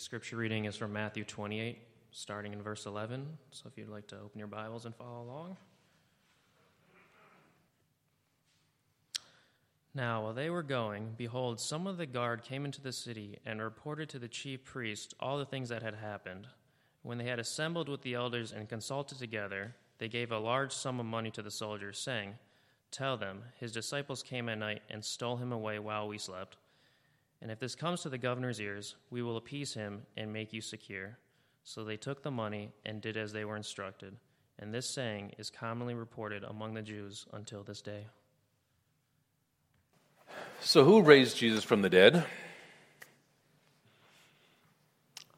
Scripture reading is from Matthew 28, starting in verse 11. So if you'd like to open your Bibles and follow along. Now, while they were going, behold, some of the guard came into the city and reported to the chief priest all the things that had happened. When they had assembled with the elders and consulted together, they gave a large sum of money to the soldiers, saying, Tell them, his disciples came at night and stole him away while we slept. And if this comes to the governor's ears, we will appease him and make you secure. So they took the money and did as they were instructed. And this saying is commonly reported among the Jews until this day. So, who raised Jesus from the dead?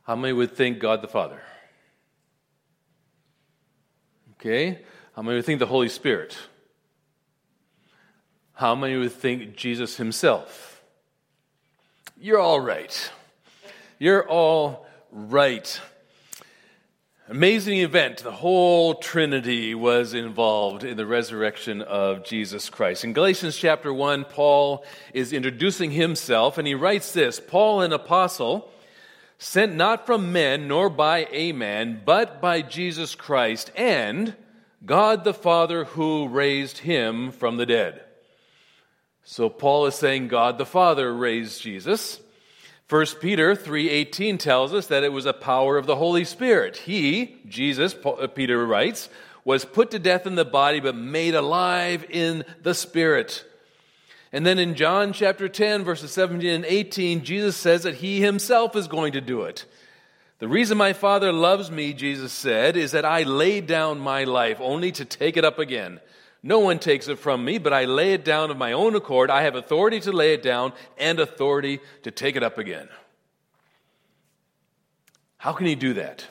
How many would think God the Father? Okay. How many would think the Holy Spirit? How many would think Jesus himself? You're all right. You're all right. Amazing event. The whole Trinity was involved in the resurrection of Jesus Christ. In Galatians chapter 1, Paul is introducing himself, and he writes this Paul, an apostle, sent not from men nor by a man, but by Jesus Christ and God the Father who raised him from the dead. So Paul is saying God the Father raised Jesus. 1 Peter 3:18 tells us that it was a power of the Holy Spirit. He, Jesus, uh, Peter writes, was put to death in the body but made alive in the spirit. And then in John chapter 10 verses 17 and 18, Jesus says that he himself is going to do it. The reason my Father loves me, Jesus said, is that I laid down my life only to take it up again. No one takes it from me, but I lay it down of my own accord. I have authority to lay it down and authority to take it up again. How can he do that?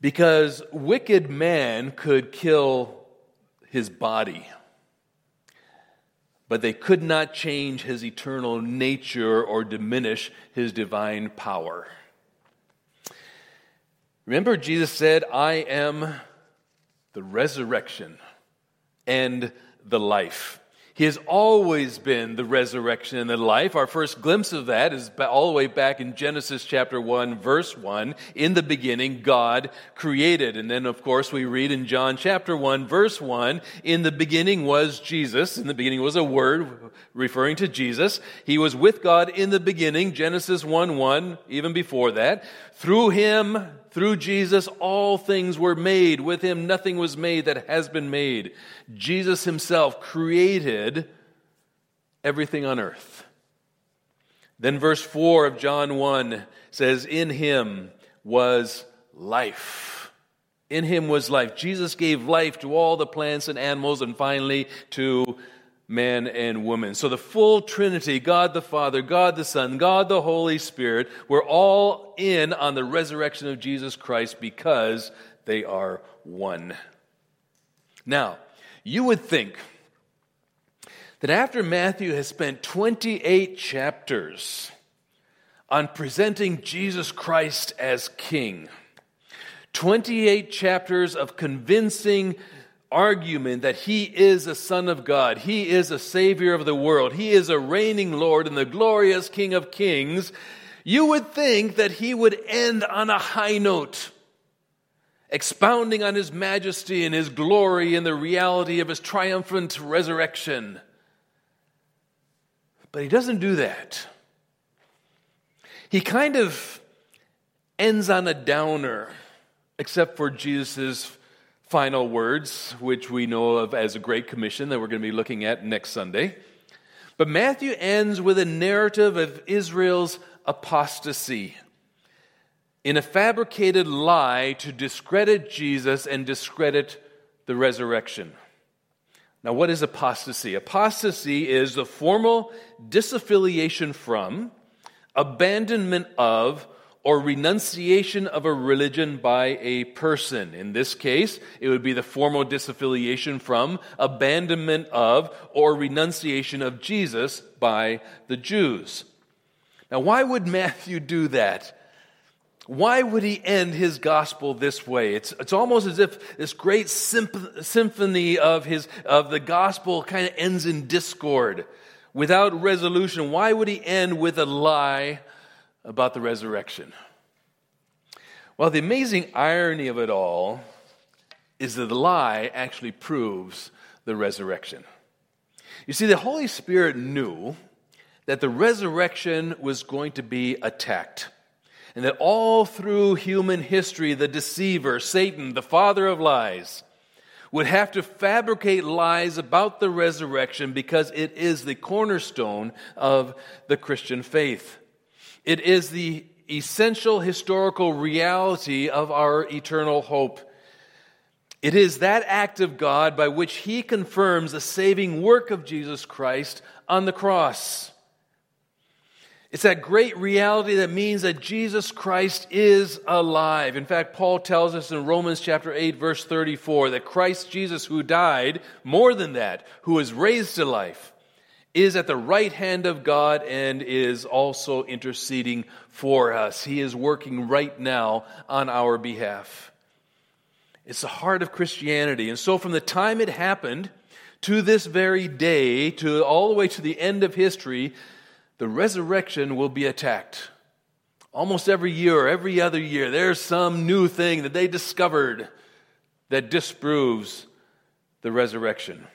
Because wicked man could kill his body, but they could not change his eternal nature or diminish his divine power. Remember, Jesus said, I am the resurrection and the life. He has always been the resurrection and the life. Our first glimpse of that is all the way back in Genesis chapter 1, verse 1. In the beginning, God created. And then, of course, we read in John chapter 1, verse 1, in the beginning was Jesus. In the beginning was a word referring to Jesus. He was with God in the beginning, Genesis 1, 1, even before that. Through him, through Jesus, all things were made. With him, nothing was made that has been made. Jesus himself created everything on earth. Then, verse 4 of John 1 says, In him was life. In him was life. Jesus gave life to all the plants and animals, and finally to man and woman. So the full Trinity, God the Father, God the Son, God the Holy Spirit, we're all in on the resurrection of Jesus Christ because they are one. Now, you would think that after Matthew has spent 28 chapters on presenting Jesus Christ as King, 28 chapters of convincing argument that he is a son of God, he is a savior of the world, he is a reigning Lord and the glorious King of kings, you would think that he would end on a high note, expounding on his majesty and his glory and the reality of his triumphant resurrection. But he doesn't do that. He kind of ends on a downer, except for Jesus' final words, which we know of as a Great Commission that we're going to be looking at next Sunday. But Matthew ends with a narrative of Israel's apostasy in a fabricated lie to discredit Jesus and discredit the resurrection. Now, what is apostasy? Apostasy is the formal disaffiliation from, abandonment of, or renunciation of a religion by a person. In this case, it would be the formal disaffiliation from, abandonment of, or renunciation of Jesus by the Jews. Now, why would Matthew do that? Why would he end his gospel this way? It's, it's almost as if this great symphony of, his, of the gospel kind of ends in discord without resolution. Why would he end with a lie about the resurrection? Well, the amazing irony of it all is that the lie actually proves the resurrection. You see, the Holy Spirit knew that the resurrection was going to be attacked. And that all through human history, the deceiver, Satan, the father of lies, would have to fabricate lies about the resurrection because it is the cornerstone of the Christian faith. It is the essential historical reality of our eternal hope. It is that act of God by which He confirms the saving work of Jesus Christ on the cross. It's that great reality that means that Jesus Christ is alive. In fact, Paul tells us in Romans chapter 8 verse 34 that Christ Jesus who died, more than that, who was raised to life, is at the right hand of God and is also interceding for us. He is working right now on our behalf. It's the heart of Christianity. And so from the time it happened to this very day, to all the way to the end of history, the resurrection will be attacked. Almost every year or every other year, there's some new thing that they discovered that disproves the resurrection.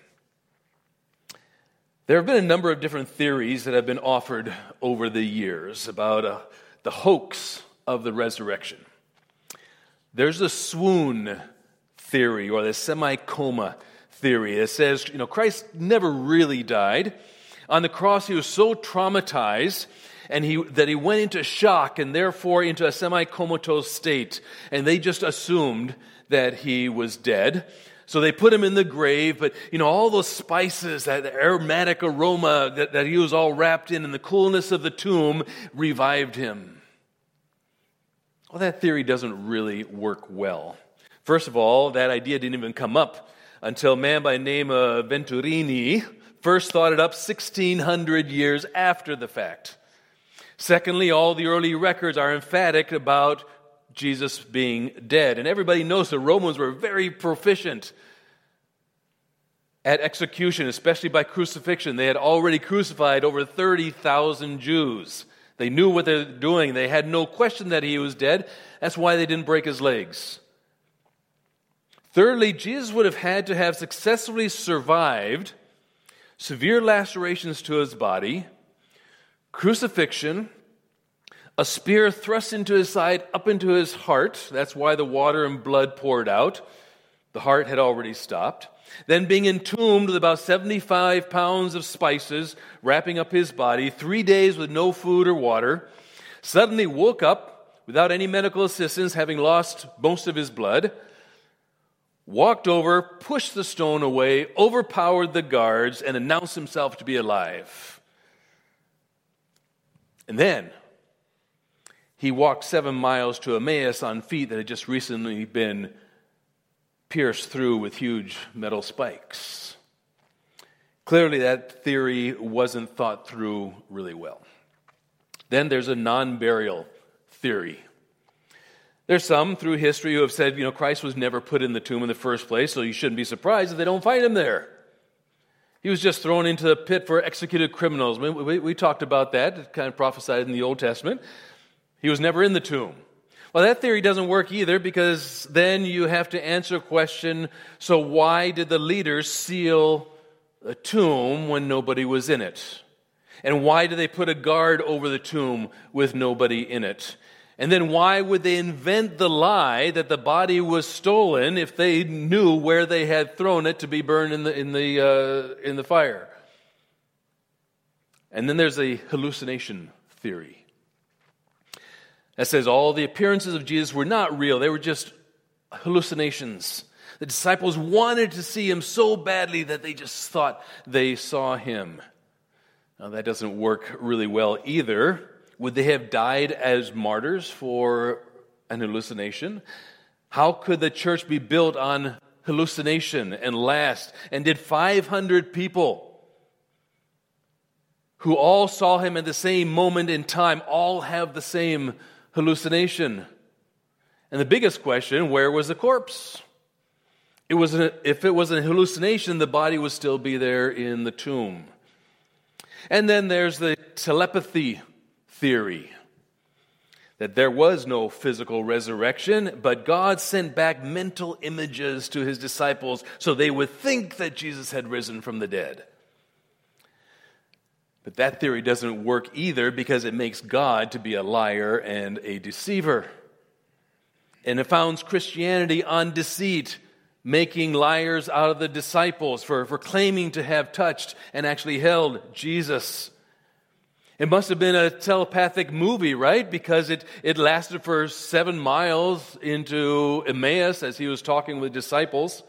There have been a number of different theories that have been offered over the years about uh, the hoax of the resurrection. There's the swoon theory or the semi coma theory that says, you know, Christ never really died. On the cross, he was so traumatized and he, that he went into shock and therefore into a semi comatose state. And they just assumed that he was dead. So they put him in the grave, but you know, all those spices, that aromatic aroma that, that he was all wrapped in, and the coolness of the tomb revived him. Well, that theory doesn't really work well. First of all, that idea didn't even come up until a man by the name of Venturini first thought it up 1600 years after the fact. Secondly, all the early records are emphatic about Jesus being dead. And everybody knows the Romans were very proficient at execution, especially by crucifixion. They had already crucified over 30,000 Jews. They knew what they were doing. They had no question that he was dead. That's why they didn't break his legs. Thirdly, Jesus would have had to have successfully survived severe lacerations to his body, crucifixion, a spear thrust into his side up into his heart. That's why the water and blood poured out. The heart had already stopped. Then being entombed with about 75 pounds of spices, wrapping up his body, three days with no food or water, suddenly woke up without any medical assistance, having lost most of his blood walked over, pushed the stone away, overpowered the guards, and announced himself to be alive. And then he walked seven miles to Emmaus on feet that had just recently been pierced through with huge metal spikes. Clearly, that theory wasn't thought through really well. Then there's a non burial theory. There's some through history who have said, you know, Christ was never put in the tomb in the first place, so you shouldn't be surprised if they don't find him there. He was just thrown into the pit for executed criminals. We, we, we talked about that, it kind of prophesied in the Old Testament. He was never in the tomb. Well, that theory doesn't work either because then you have to answer a question so, why did the leaders seal a tomb when nobody was in it? And why did they put a guard over the tomb with nobody in it? And then why would they invent the lie that the body was stolen if they knew where they had thrown it to be burned in the, in the, uh, in the fire? And then there's a hallucination theory that says all the appearances of Jesus were not real, they were just hallucinations. The disciples wanted to see him so badly that they just thought they saw him. Now, that doesn't work really well either would they have died as martyrs for an hallucination? How could the church be built on hallucination and last? And did 500 people who all saw him at the same moment in time all have the same hallucination? And the biggest question where was the corpse? It was an, if it was a hallucination, the body would still be there in the tomb. And then there's the telepathy theory. that there was no physical resurrection, but God sent back mental images to his disciples so they would think that Jesus had risen from the dead. But that theory doesn't work either because it makes God to be a liar and a deceiver. And it founds Christianity on deceit, making liars out of the disciples for, for claiming to have touched and actually held Jesus. It must have been a telepathic movie, right? Because it, it lasted for seven miles into Emmaus as he was talking with disciples.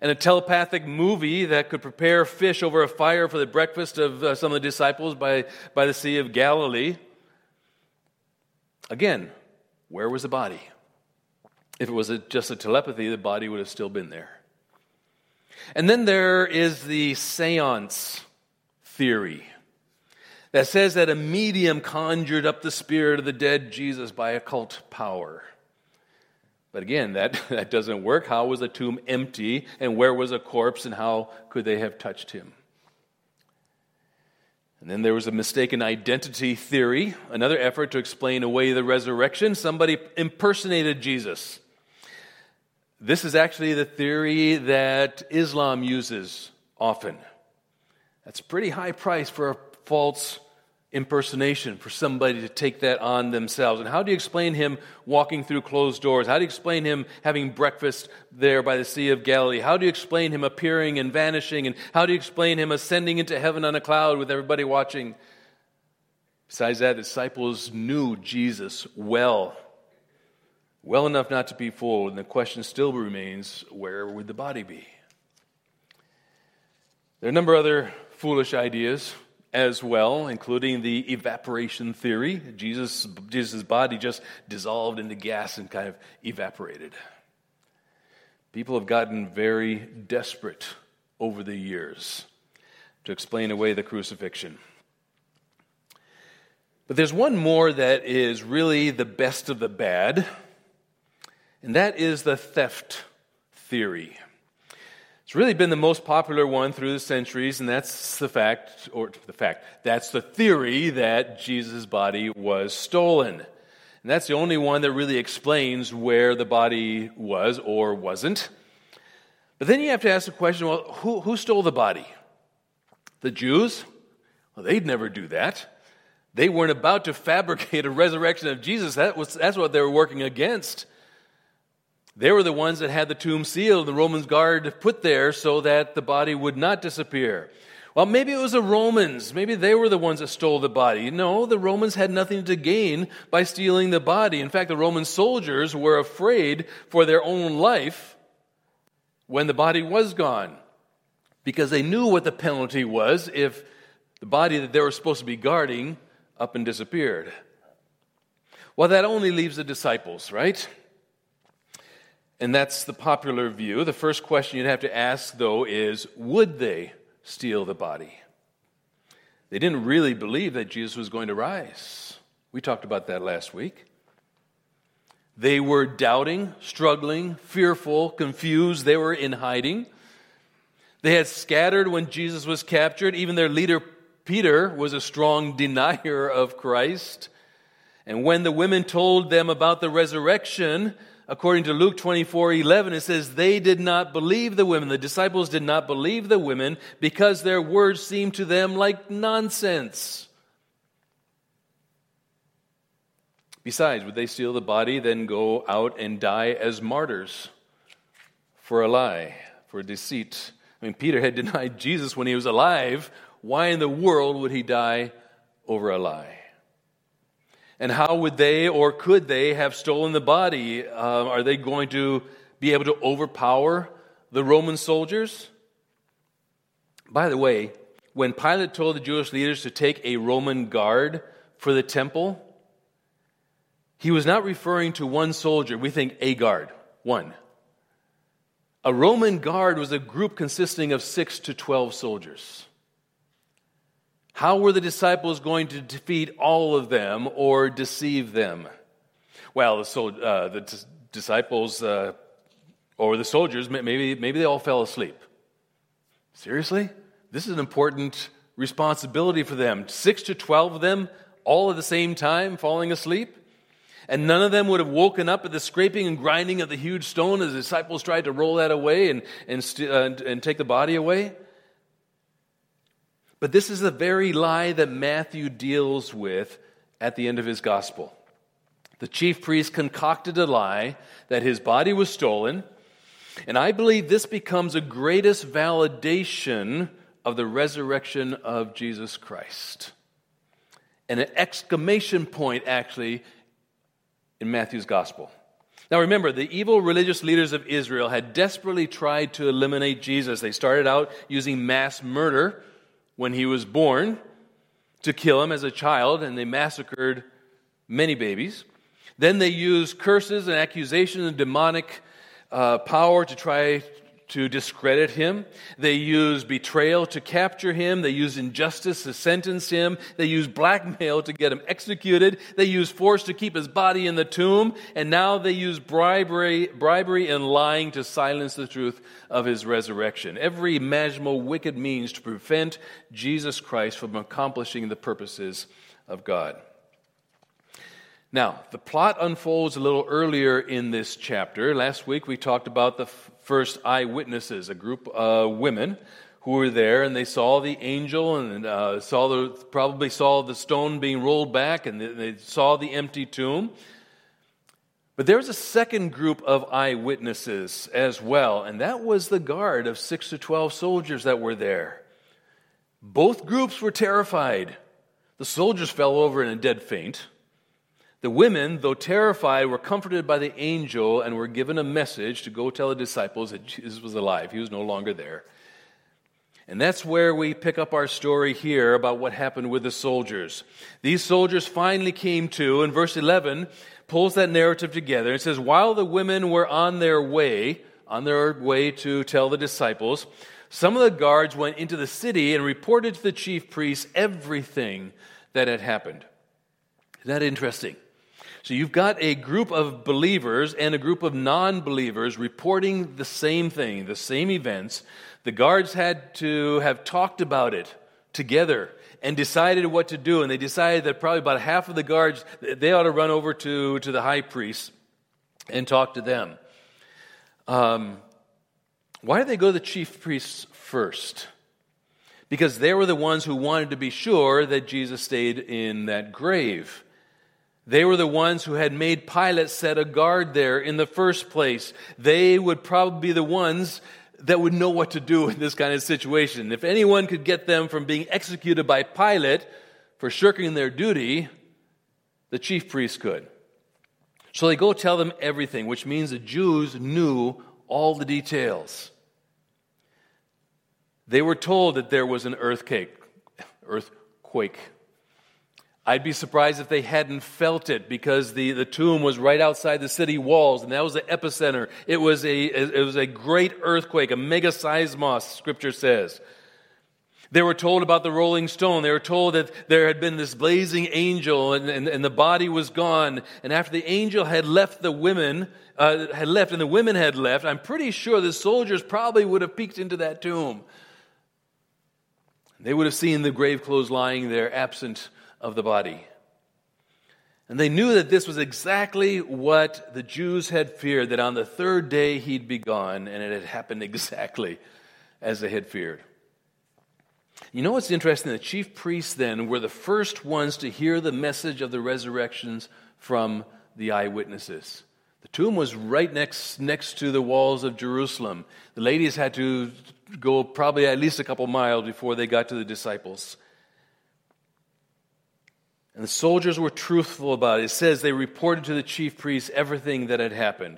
And a telepathic movie that could prepare fish over a fire for the breakfast of uh, some of the disciples by, by the Sea of Galilee. Again, where was the body? If it was a, just a telepathy, the body would have still been there. And then there is the seance theory that says that a medium conjured up the spirit of the dead Jesus by occult power. But again, that, that doesn't work. How was the tomb empty, and where was a corpse, and how could they have touched him? And then there was a mistaken identity theory, another effort to explain away the resurrection. Somebody impersonated Jesus. This is actually the theory that Islam uses often. That's a pretty high price for a false impersonation for somebody to take that on themselves. And how do you explain him walking through closed doors? How do you explain him having breakfast there by the Sea of Galilee? How do you explain him appearing and vanishing? And how do you explain him ascending into heaven on a cloud with everybody watching? Besides that, the disciples knew Jesus well, well enough not to be fooled. And the question still remains where would the body be? There are a number of other foolish ideas as well, including the evaporation theory. Jesus' Jesus' body just dissolved into gas and kind of evaporated. People have gotten very desperate over the years to explain away the crucifixion. But there's one more that is really the best of the bad, and that is the theft theory. It's really been the most popular one through the centuries, and that's the fact, or the fact, that's the theory that Jesus' body was stolen. And that's the only one that really explains where the body was or wasn't. But then you have to ask the question well, who, who stole the body? The Jews? Well, they'd never do that. They weren't about to fabricate a resurrection of Jesus. That was, that's what they were working against. They were the ones that had the tomb sealed, the Romans guard put there so that the body would not disappear. Well, maybe it was the Romans. Maybe they were the ones that stole the body. No, the Romans had nothing to gain by stealing the body. In fact, the Roman soldiers were afraid for their own life when the body was gone because they knew what the penalty was if the body that they were supposed to be guarding up and disappeared. Well, that only leaves the disciples, right? And that's the popular view. The first question you'd have to ask, though, is would they steal the body? They didn't really believe that Jesus was going to rise. We talked about that last week. They were doubting, struggling, fearful, confused. They were in hiding. They had scattered when Jesus was captured. Even their leader, Peter, was a strong denier of Christ. And when the women told them about the resurrection, according to Luke 24 11, it says, They did not believe the women. The disciples did not believe the women because their words seemed to them like nonsense. Besides, would they steal the body, then go out and die as martyrs for a lie, for deceit? I mean, Peter had denied Jesus when he was alive. Why in the world would he die over a lie? And how would they or could they have stolen the body? Uh, are they going to be able to overpower the Roman soldiers? By the way, when Pilate told the Jewish leaders to take a Roman guard for the temple, he was not referring to one soldier. We think a guard, one. A Roman guard was a group consisting of six to 12 soldiers. How were the disciples going to defeat all of them or deceive them? Well, so uh, the t- disciples uh, or the soldiers, maybe, maybe they all fell asleep. Seriously? This is an important responsibility for them. Six to 12 of them all at the same time falling asleep? And none of them would have woken up at the scraping and grinding of the huge stone as the disciples tried to roll that away and, and, st- uh, and take the body away. But this is the very lie that Matthew deals with at the end of his gospel. The chief priest concocted a lie that his body was stolen, and I believe this becomes a greatest validation of the resurrection of Jesus Christ. And an exclamation point, actually, in Matthew's gospel. Now remember, the evil religious leaders of Israel had desperately tried to eliminate Jesus. They started out using mass murder when he was born to kill him as a child, and they massacred many babies. Then they used curses and accusations and demonic uh, power to try to discredit him. They use betrayal to capture him. They use injustice to sentence him. They use blackmail to get him executed. They use force to keep his body in the tomb. And now they use bribery, bribery and lying to silence the truth of his resurrection. Every imaginable wicked means to prevent Jesus Christ from accomplishing the purposes of God. Now, the plot unfolds a little earlier in this chapter. Last week we talked about the first eyewitnesses, a group of women who were there and they saw the angel and uh, saw the, probably saw the stone being rolled back and they saw the empty tomb. But there was a second group of eyewitnesses as well, and that was the guard of six to twelve soldiers that were there. Both groups were terrified. The soldiers fell over in a dead faint. The women, though terrified, were comforted by the angel and were given a message to go tell the disciples that Jesus was alive. He was no longer there. And that's where we pick up our story here about what happened with the soldiers. These soldiers finally came to, and verse 11 pulls that narrative together. It says, While the women were on their way, on their way to tell the disciples, some of the guards went into the city and reported to the chief priests everything that had happened. Isn't that interesting? So you've got a group of believers and a group of non believers reporting the same thing, the same events. The guards had to have talked about it together and decided what to do. And they decided that probably about half of the guards, they ought to run over to, to the high priest and talk to them. Um, why did they go to the chief priests first? Because they were the ones who wanted to be sure that Jesus stayed in that grave. They were the ones who had made Pilate set a guard there in the first place. They would probably be the ones that would know what to do in this kind of situation. If anyone could get them from being executed by Pilate for shirking their duty, the chief priest could. So they go tell them everything, which means the Jews knew all the details. They were told that there was an earthquake, earthquake I'd be surprised if they hadn't felt it because the, the tomb was right outside the city walls and that was the epicenter. It was a, it was a great earthquake, a mega seismos, scripture says. They were told about the rolling stone. They were told that there had been this blazing angel and, and, and the body was gone. And after the angel had left the women, uh, had left and the women had left, I'm pretty sure the soldiers probably would have peeked into that tomb. They would have seen the grave clothes lying there absent of the body. And they knew that this was exactly what the Jews had feared, that on the third day he'd be gone, and it had happened exactly as they had feared. You know what's interesting? The chief priests then were the first ones to hear the message of the resurrections from the eyewitnesses. The tomb was right next, next to the walls of Jerusalem. The ladies had to go probably at least a couple miles before they got to the disciples. And the soldiers were truthful about it. It says they reported to the chief priests everything that had happened.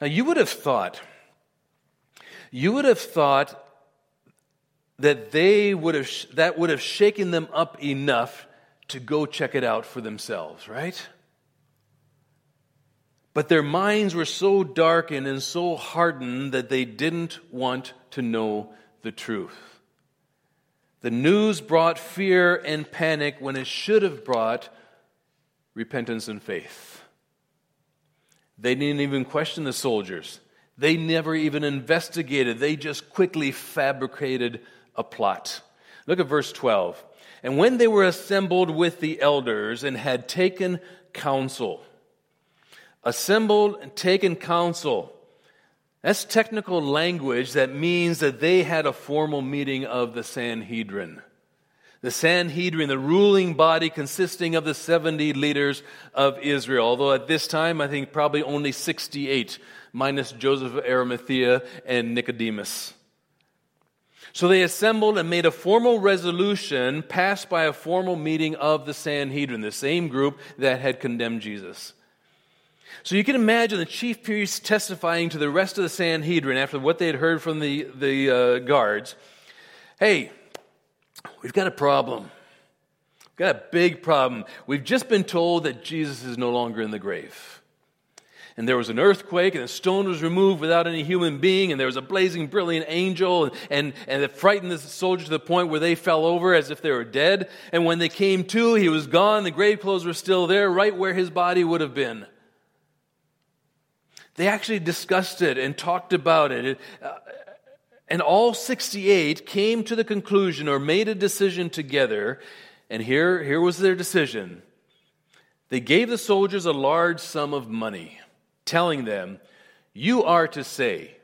Now, you would have thought, you would have thought that they would have, that would have shaken them up enough to go check it out for themselves, right? But their minds were so darkened and so hardened that they didn't want to know the truth. The news brought fear and panic when it should have brought repentance and faith. They didn't even question the soldiers. They never even investigated. They just quickly fabricated a plot. Look at verse 12. And when they were assembled with the elders and had taken counsel. Assembled and taken counsel. That's technical language that means that they had a formal meeting of the Sanhedrin. The Sanhedrin, the ruling body consisting of the 70 leaders of Israel, although at this time I think probably only 68, minus Joseph of Arimathea and Nicodemus. So they assembled and made a formal resolution passed by a formal meeting of the Sanhedrin, the same group that had condemned Jesus. So you can imagine the chief priests testifying to the rest of the Sanhedrin after what they had heard from the, the uh, guards. Hey, we've got a problem. We've got a big problem. We've just been told that Jesus is no longer in the grave and there was an earthquake, and the stone was removed without any human being, and there was a blazing, brilliant angel, and, and, and it frightened the soldiers to the point where they fell over as if they were dead. And when they came to, he was gone. The grave clothes were still there, right where his body would have been. They actually discussed it and talked about it. Uh, and all 68 came to the conclusion or made a decision together. And here, here was their decision. They gave the soldiers a large sum of money telling them, You are to say,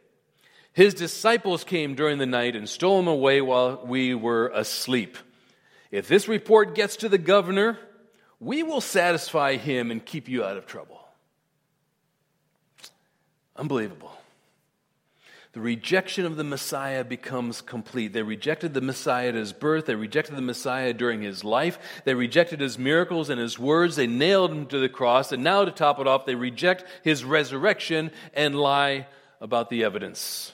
His disciples came during the night and stole him away while we were asleep. If this report gets to the governor, we will satisfy him and keep you out of trouble. Unbelievable the rejection of the Messiah becomes complete. They rejected the Messiah at his birth. They rejected the Messiah during his life. They rejected his miracles and his words. They nailed him to the cross. And now, to top it off, they reject his resurrection and lie about the evidence.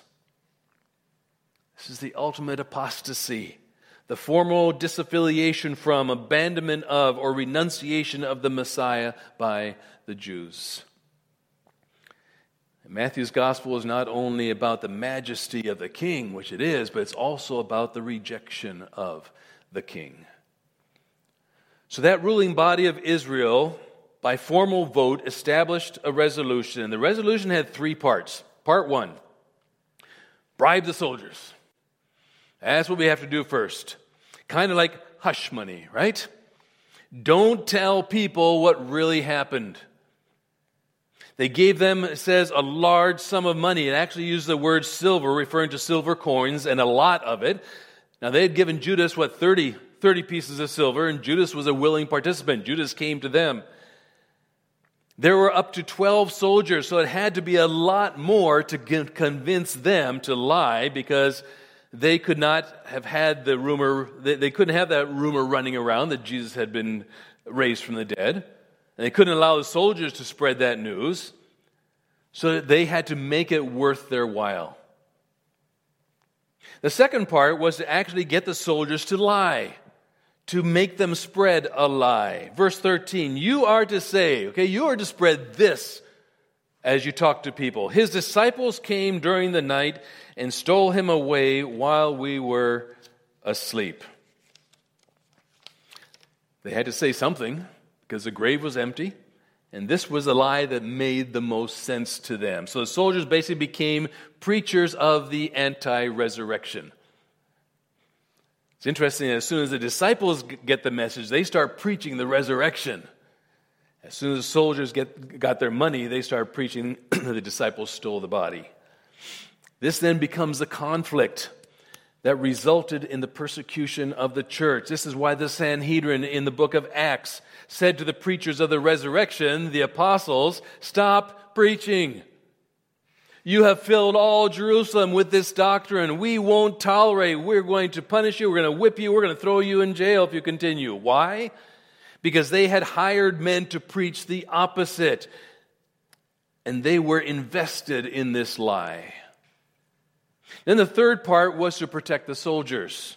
This is the ultimate apostasy. The formal disaffiliation from, abandonment of, or renunciation of the Messiah by the Jews. Matthew's gospel is not only about the majesty of the king, which it is, but it's also about the rejection of the king. So that ruling body of Israel, by formal vote, established a resolution. And the resolution had three parts. Part one bribe the soldiers. That's what we have to do first. Kind of like hush money, right? Don't tell people what really happened. They gave them, it says, a large sum of money. It actually used the word silver, referring to silver coins, and a lot of it. Now, they had given Judas, what, 30, 30 pieces of silver, and Judas was a willing participant. Judas came to them. There were up to 12 soldiers, so it had to be a lot more to convince them to lie because they could not have had the rumor, they couldn't have that rumor running around that Jesus had been raised from the dead. And they couldn't allow the soldiers to spread that news, so that they had to make it worth their while. The second part was to actually get the soldiers to lie, to make them spread a lie. Verse 13, you are to say, okay, you are to spread this as you talk to people. His disciples came during the night and stole him away while we were asleep. They had to say something because the grave was empty. And this was a lie that made the most sense to them. So the soldiers basically became preachers of the anti resurrection. It's interesting, as soon as the disciples get the message, they start preaching the resurrection. As soon as the soldiers get, got their money, they start preaching the disciples stole the body. This then becomes a conflict that resulted in the persecution of the church. This is why the Sanhedrin in the book of Acts said to the preachers of the resurrection, the apostles, Stop preaching. You have filled all Jerusalem with this doctrine. We won't tolerate. We're going to punish you. We're going to whip you. We're going to throw you in jail if you continue. Why? Because they had hired men to preach the opposite. And they were invested in this lie. Then the third part was to protect the soldiers.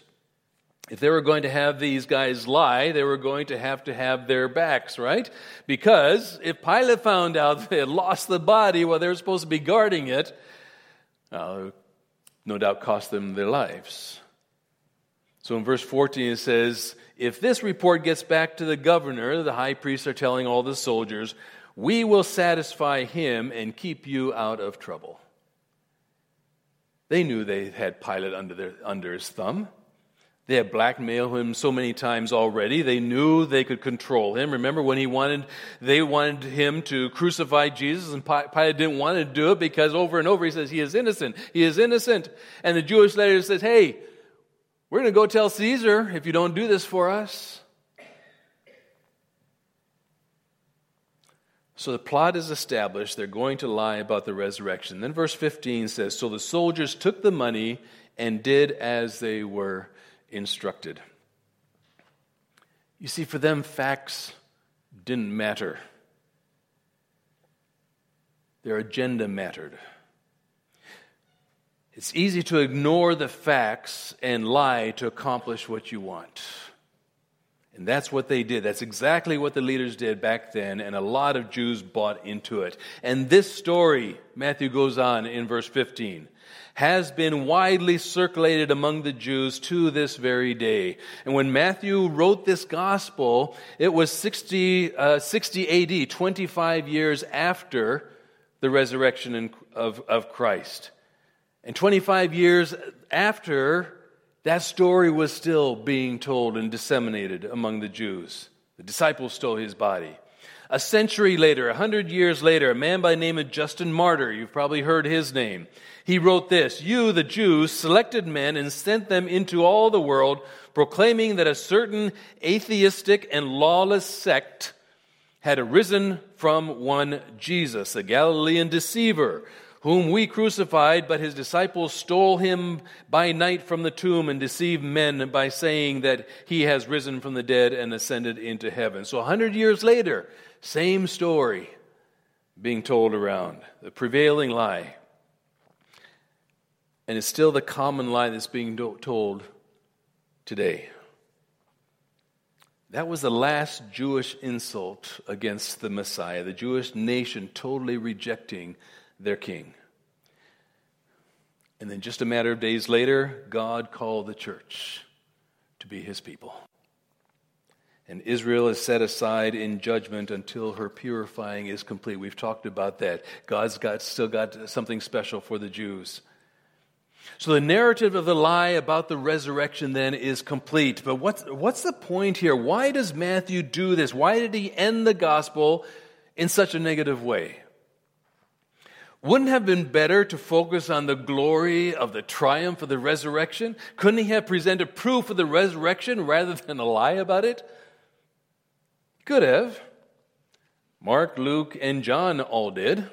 If they were going to have these guys lie, they were going to have to have their backs, right? Because if Pilate found out they had lost the body while they were supposed to be guarding it, uh, no doubt cost them their lives. So in verse 14 it says, If this report gets back to the governor, the high priests are telling all the soldiers, we will satisfy him and keep you out of trouble. They knew they had Pilate under, their, under his thumb. They had blackmailed him so many times already. They knew they could control him. Remember when he wanted, they wanted him to crucify Jesus, and Pilate didn't want to do it because over and over he says, He is innocent. He is innocent. And the Jewish leader says, Hey, we're going to go tell Caesar if you don't do this for us. So the plot is established. They're going to lie about the resurrection. Then verse 15 says So the soldiers took the money and did as they were instructed. You see, for them, facts didn't matter, their agenda mattered. It's easy to ignore the facts and lie to accomplish what you want. And that's what they did. That's exactly what the leaders did back then, and a lot of Jews bought into it. And this story, Matthew goes on in verse 15, has been widely circulated among the Jews to this very day. And when Matthew wrote this gospel, it was 60, uh, 60 AD, 25 years after the resurrection of, of Christ. And 25 years after that story was still being told and disseminated among the Jews. The disciples stole his body. A century later, a hundred years later, a man by name of Justin Martyr, you've probably heard his name, he wrote this You, the Jews, selected men and sent them into all the world, proclaiming that a certain atheistic and lawless sect had arisen from one Jesus, a Galilean deceiver whom we crucified, but his disciples stole him by night from the tomb and deceived men by saying that he has risen from the dead and ascended into heaven. So a hundred years later, same story being told around, the prevailing lie. And it's still the common lie that's being told today. That was the last Jewish insult against the Messiah, the Jewish nation totally rejecting their king. And then just a matter of days later, God called the church to be his people. And Israel is set aside in judgment until her purifying is complete. We've talked about that. God's got, still got something special for the Jews. So the narrative of the lie about the resurrection then is complete. But what's, what's the point here? Why does Matthew do this? Why did he end the gospel in such a negative way? Wouldn't have been better to focus on the glory of the triumph of the resurrection? Couldn't he have presented proof of the resurrection rather than a lie about it? Could have. Mark, Luke, and John all did.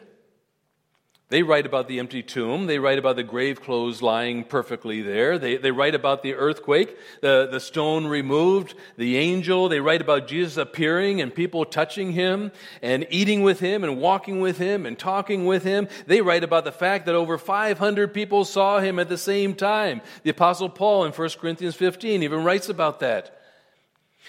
They write about the empty tomb. They write about the grave clothes lying perfectly there. They, they write about the earthquake, the, the stone removed, the angel. They write about Jesus appearing and people touching him and eating with him and walking with him and talking with him. They write about the fact that over 500 people saw him at the same time. The Apostle Paul in 1 Corinthians 15 even writes about that.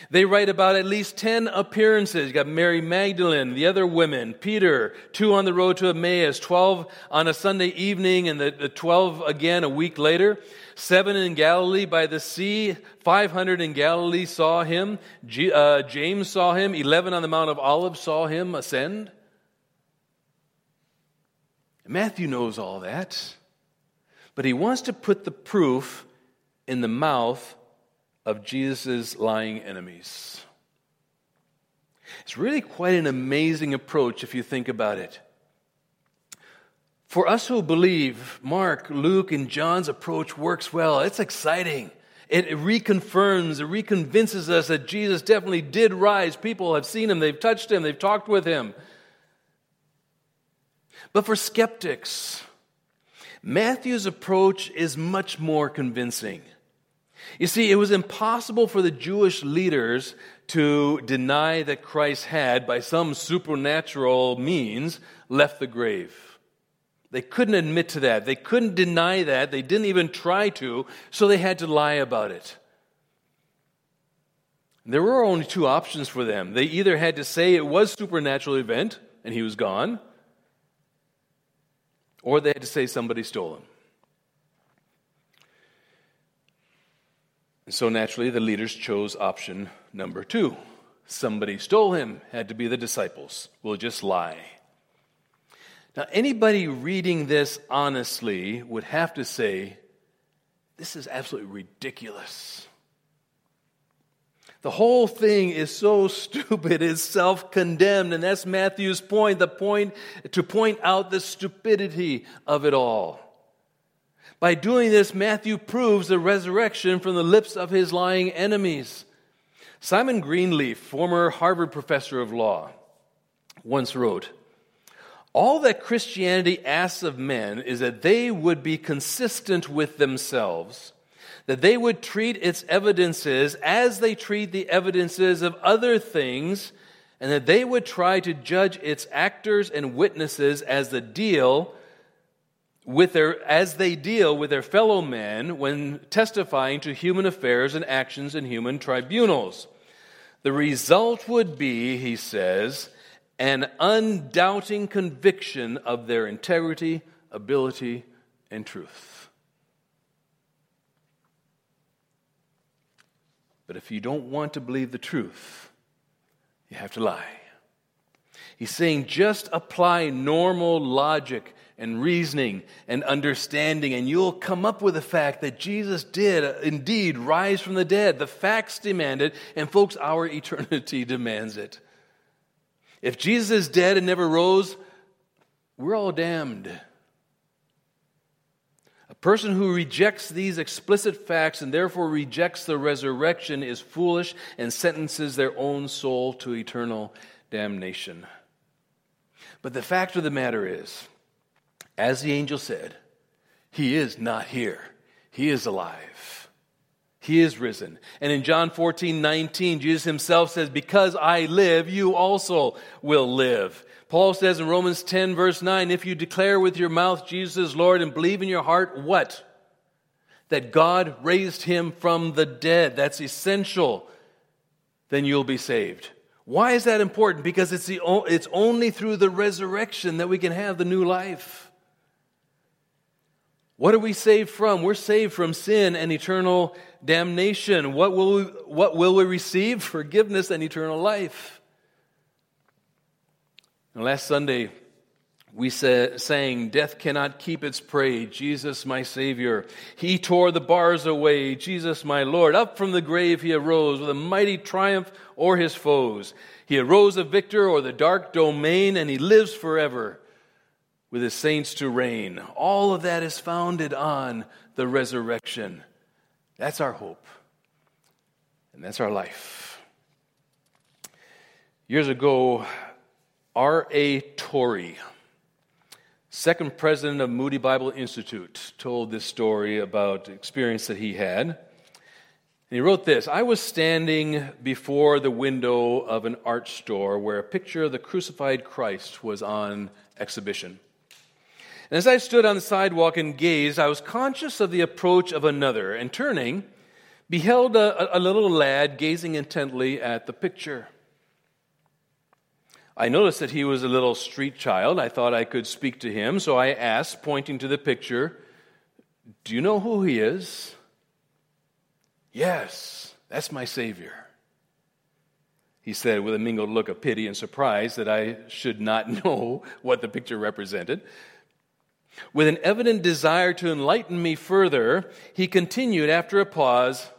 They write about at least 10 appearances. You got Mary Magdalene, the other women, Peter, two on the road to Emmaus, 12 on a Sunday evening, and the, the 12 again a week later. Seven in Galilee by the sea, 500 in Galilee saw him. G, uh, James saw him. 11 on the Mount of Olives saw him ascend. Matthew knows all that. But he wants to put the proof in the mouth of Jesus' lying enemies. It's really quite an amazing approach if you think about it. For us who believe, Mark, Luke, and John's approach works well. It's exciting. It reconfirms, it reconvinces us that Jesus definitely did rise. People have seen him, they've touched him, they've talked with him. But for skeptics, Matthew's approach is much more convincing. You see, it was impossible for the Jewish leaders to deny that Christ had, by some supernatural means, left the grave. They couldn't admit to that. They couldn't deny that. They didn't even try to, so they had to lie about it. There were only two options for them. They either had to say it was supernatural event and he was gone, or they had to say somebody stole him. So naturally, the leaders chose option number two. Somebody stole him, had to be the disciples. We'll just lie. Now, anybody reading this honestly would have to say, this is absolutely ridiculous. The whole thing is so stupid, it's self condemned. And that's Matthew's point the point to point out the stupidity of it all. By doing this, Matthew proves the resurrection from the lips of his lying enemies. Simon Greenleaf, former Harvard professor of law, once wrote All that Christianity asks of men is that they would be consistent with themselves that they would treat its evidences as they treat the evidences of other things, and that they would try to judge its actors and witnesses as the deal with their as they deal with their fellow men when testifying to human affairs and actions in human tribunals. The result would be, he says, an undoubting conviction of their integrity, ability, and truth. But if you don't want to believe the truth, you have to lie. He's saying just apply normal logic and reasoning and understanding, and you'll come up with the fact that Jesus did indeed rise from the dead. The facts demand it, and folks, our eternity demands it. If Jesus is dead and never rose, we're all damned A person who rejects these explicit facts and therefore rejects the resurrection is foolish and sentences their own soul to eternal damnation. But the fact of the matter is, as the angel said, he is not here. He is alive. He is risen. And in John 14, 19, Jesus himself says, Because I live, you also will live. Paul says in Romans 10, verse 9, if you declare with your mouth Jesus is Lord and believe in your heart, what? That God raised him from the dead. That's essential. Then you'll be saved. Why is that important? Because it's, the, it's only through the resurrection that we can have the new life. What are we saved from? We're saved from sin and eternal damnation. What will we, what will we receive? Forgiveness and eternal life. And last Sunday, we sang, Death cannot keep its prey. Jesus, my Savior. He tore the bars away. Jesus, my Lord. Up from the grave he arose with a mighty triumph o'er his foes. He arose a victor o'er the dark domain, and he lives forever with his saints to reign. All of that is founded on the resurrection. That's our hope, and that's our life. Years ago, R.A. Torrey, second president of Moody Bible Institute, told this story about experience that he had. And he wrote this I was standing before the window of an art store where a picture of the crucified Christ was on exhibition. And as I stood on the sidewalk and gazed, I was conscious of the approach of another, and turning, beheld a, a little lad gazing intently at the picture. I noticed that he was a little street child. I thought I could speak to him, so I asked, pointing to the picture, Do you know who he is? Yes, that's my Savior. He said with a mingled look of pity and surprise that I should not know what the picture represented. With an evident desire to enlighten me further, he continued after a pause,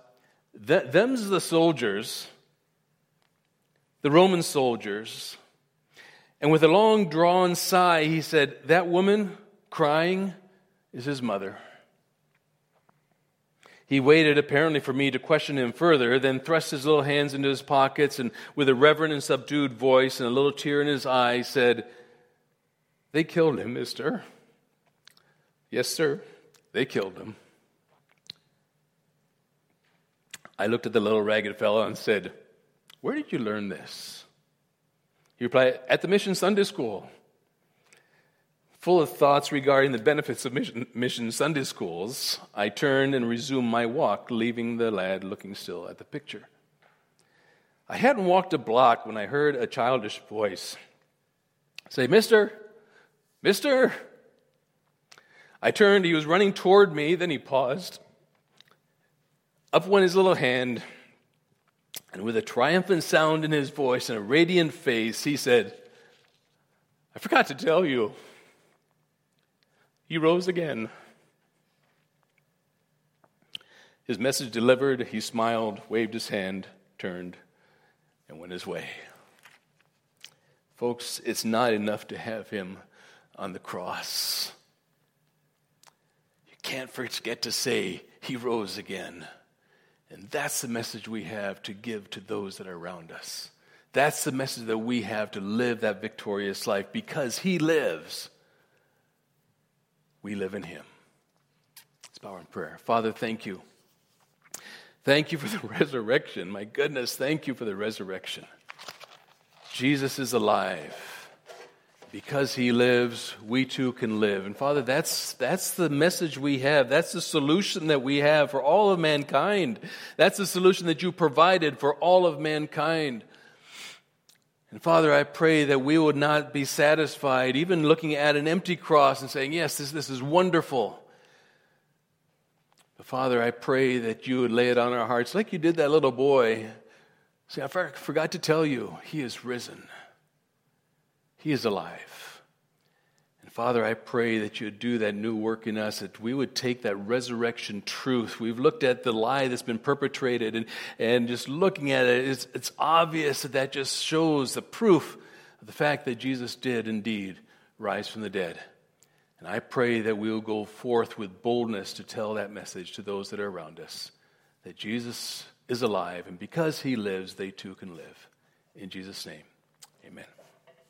Them's the soldiers, the Roman soldiers and with a long drawn sigh, he said, That woman crying is his mother. He waited apparently for me to question him further, then thrust his little hands into his pockets and, with a reverent and subdued voice and a little tear in his eye, said, They killed him, mister. Yes, sir, they killed him. I looked at the little ragged fellow and said, Where did you learn this? He replied, At the Mission Sunday School. Full of thoughts regarding the benefits of mission, mission Sunday schools, I turned and resumed my walk, leaving the lad looking still at the picture. I hadn't walked a block when I heard a childish voice say, Mister, Mister. I turned, he was running toward me, then he paused. Up went his little hand, and with a triumphant sound in his voice and a radiant face, he said, I forgot to tell you. He rose again. His message delivered, he smiled, waved his hand, turned and went his way. Folks, it's not enough to have him on the cross. Can't forget to say, He rose again. And that's the message we have to give to those that are around us. That's the message that we have to live that victorious life because He lives. We live in Him. Let's bow in prayer. Father, thank you. Thank you for the resurrection. My goodness, thank you for the resurrection. Jesus is alive. Because he lives, we too can live. And Father, that's, that's the message we have. That's the solution that we have for all of mankind. That's the solution that you provided for all of mankind. And Father, I pray that we would not be satisfied even looking at an empty cross and saying, Yes, this, this is wonderful. But Father, I pray that you would lay it on our hearts like you did that little boy. See, I forgot to tell you, he is risen. He is alive. And Father, I pray that you would do that new work in us, that we would take that resurrection truth. We've looked at the lie that's been perpetrated, and, and just looking at it, it's, it's obvious that that just shows the proof of the fact that Jesus did indeed rise from the dead. And I pray that we will go forth with boldness to tell that message to those that are around us that Jesus is alive, and because he lives, they too can live. In Jesus' name, amen.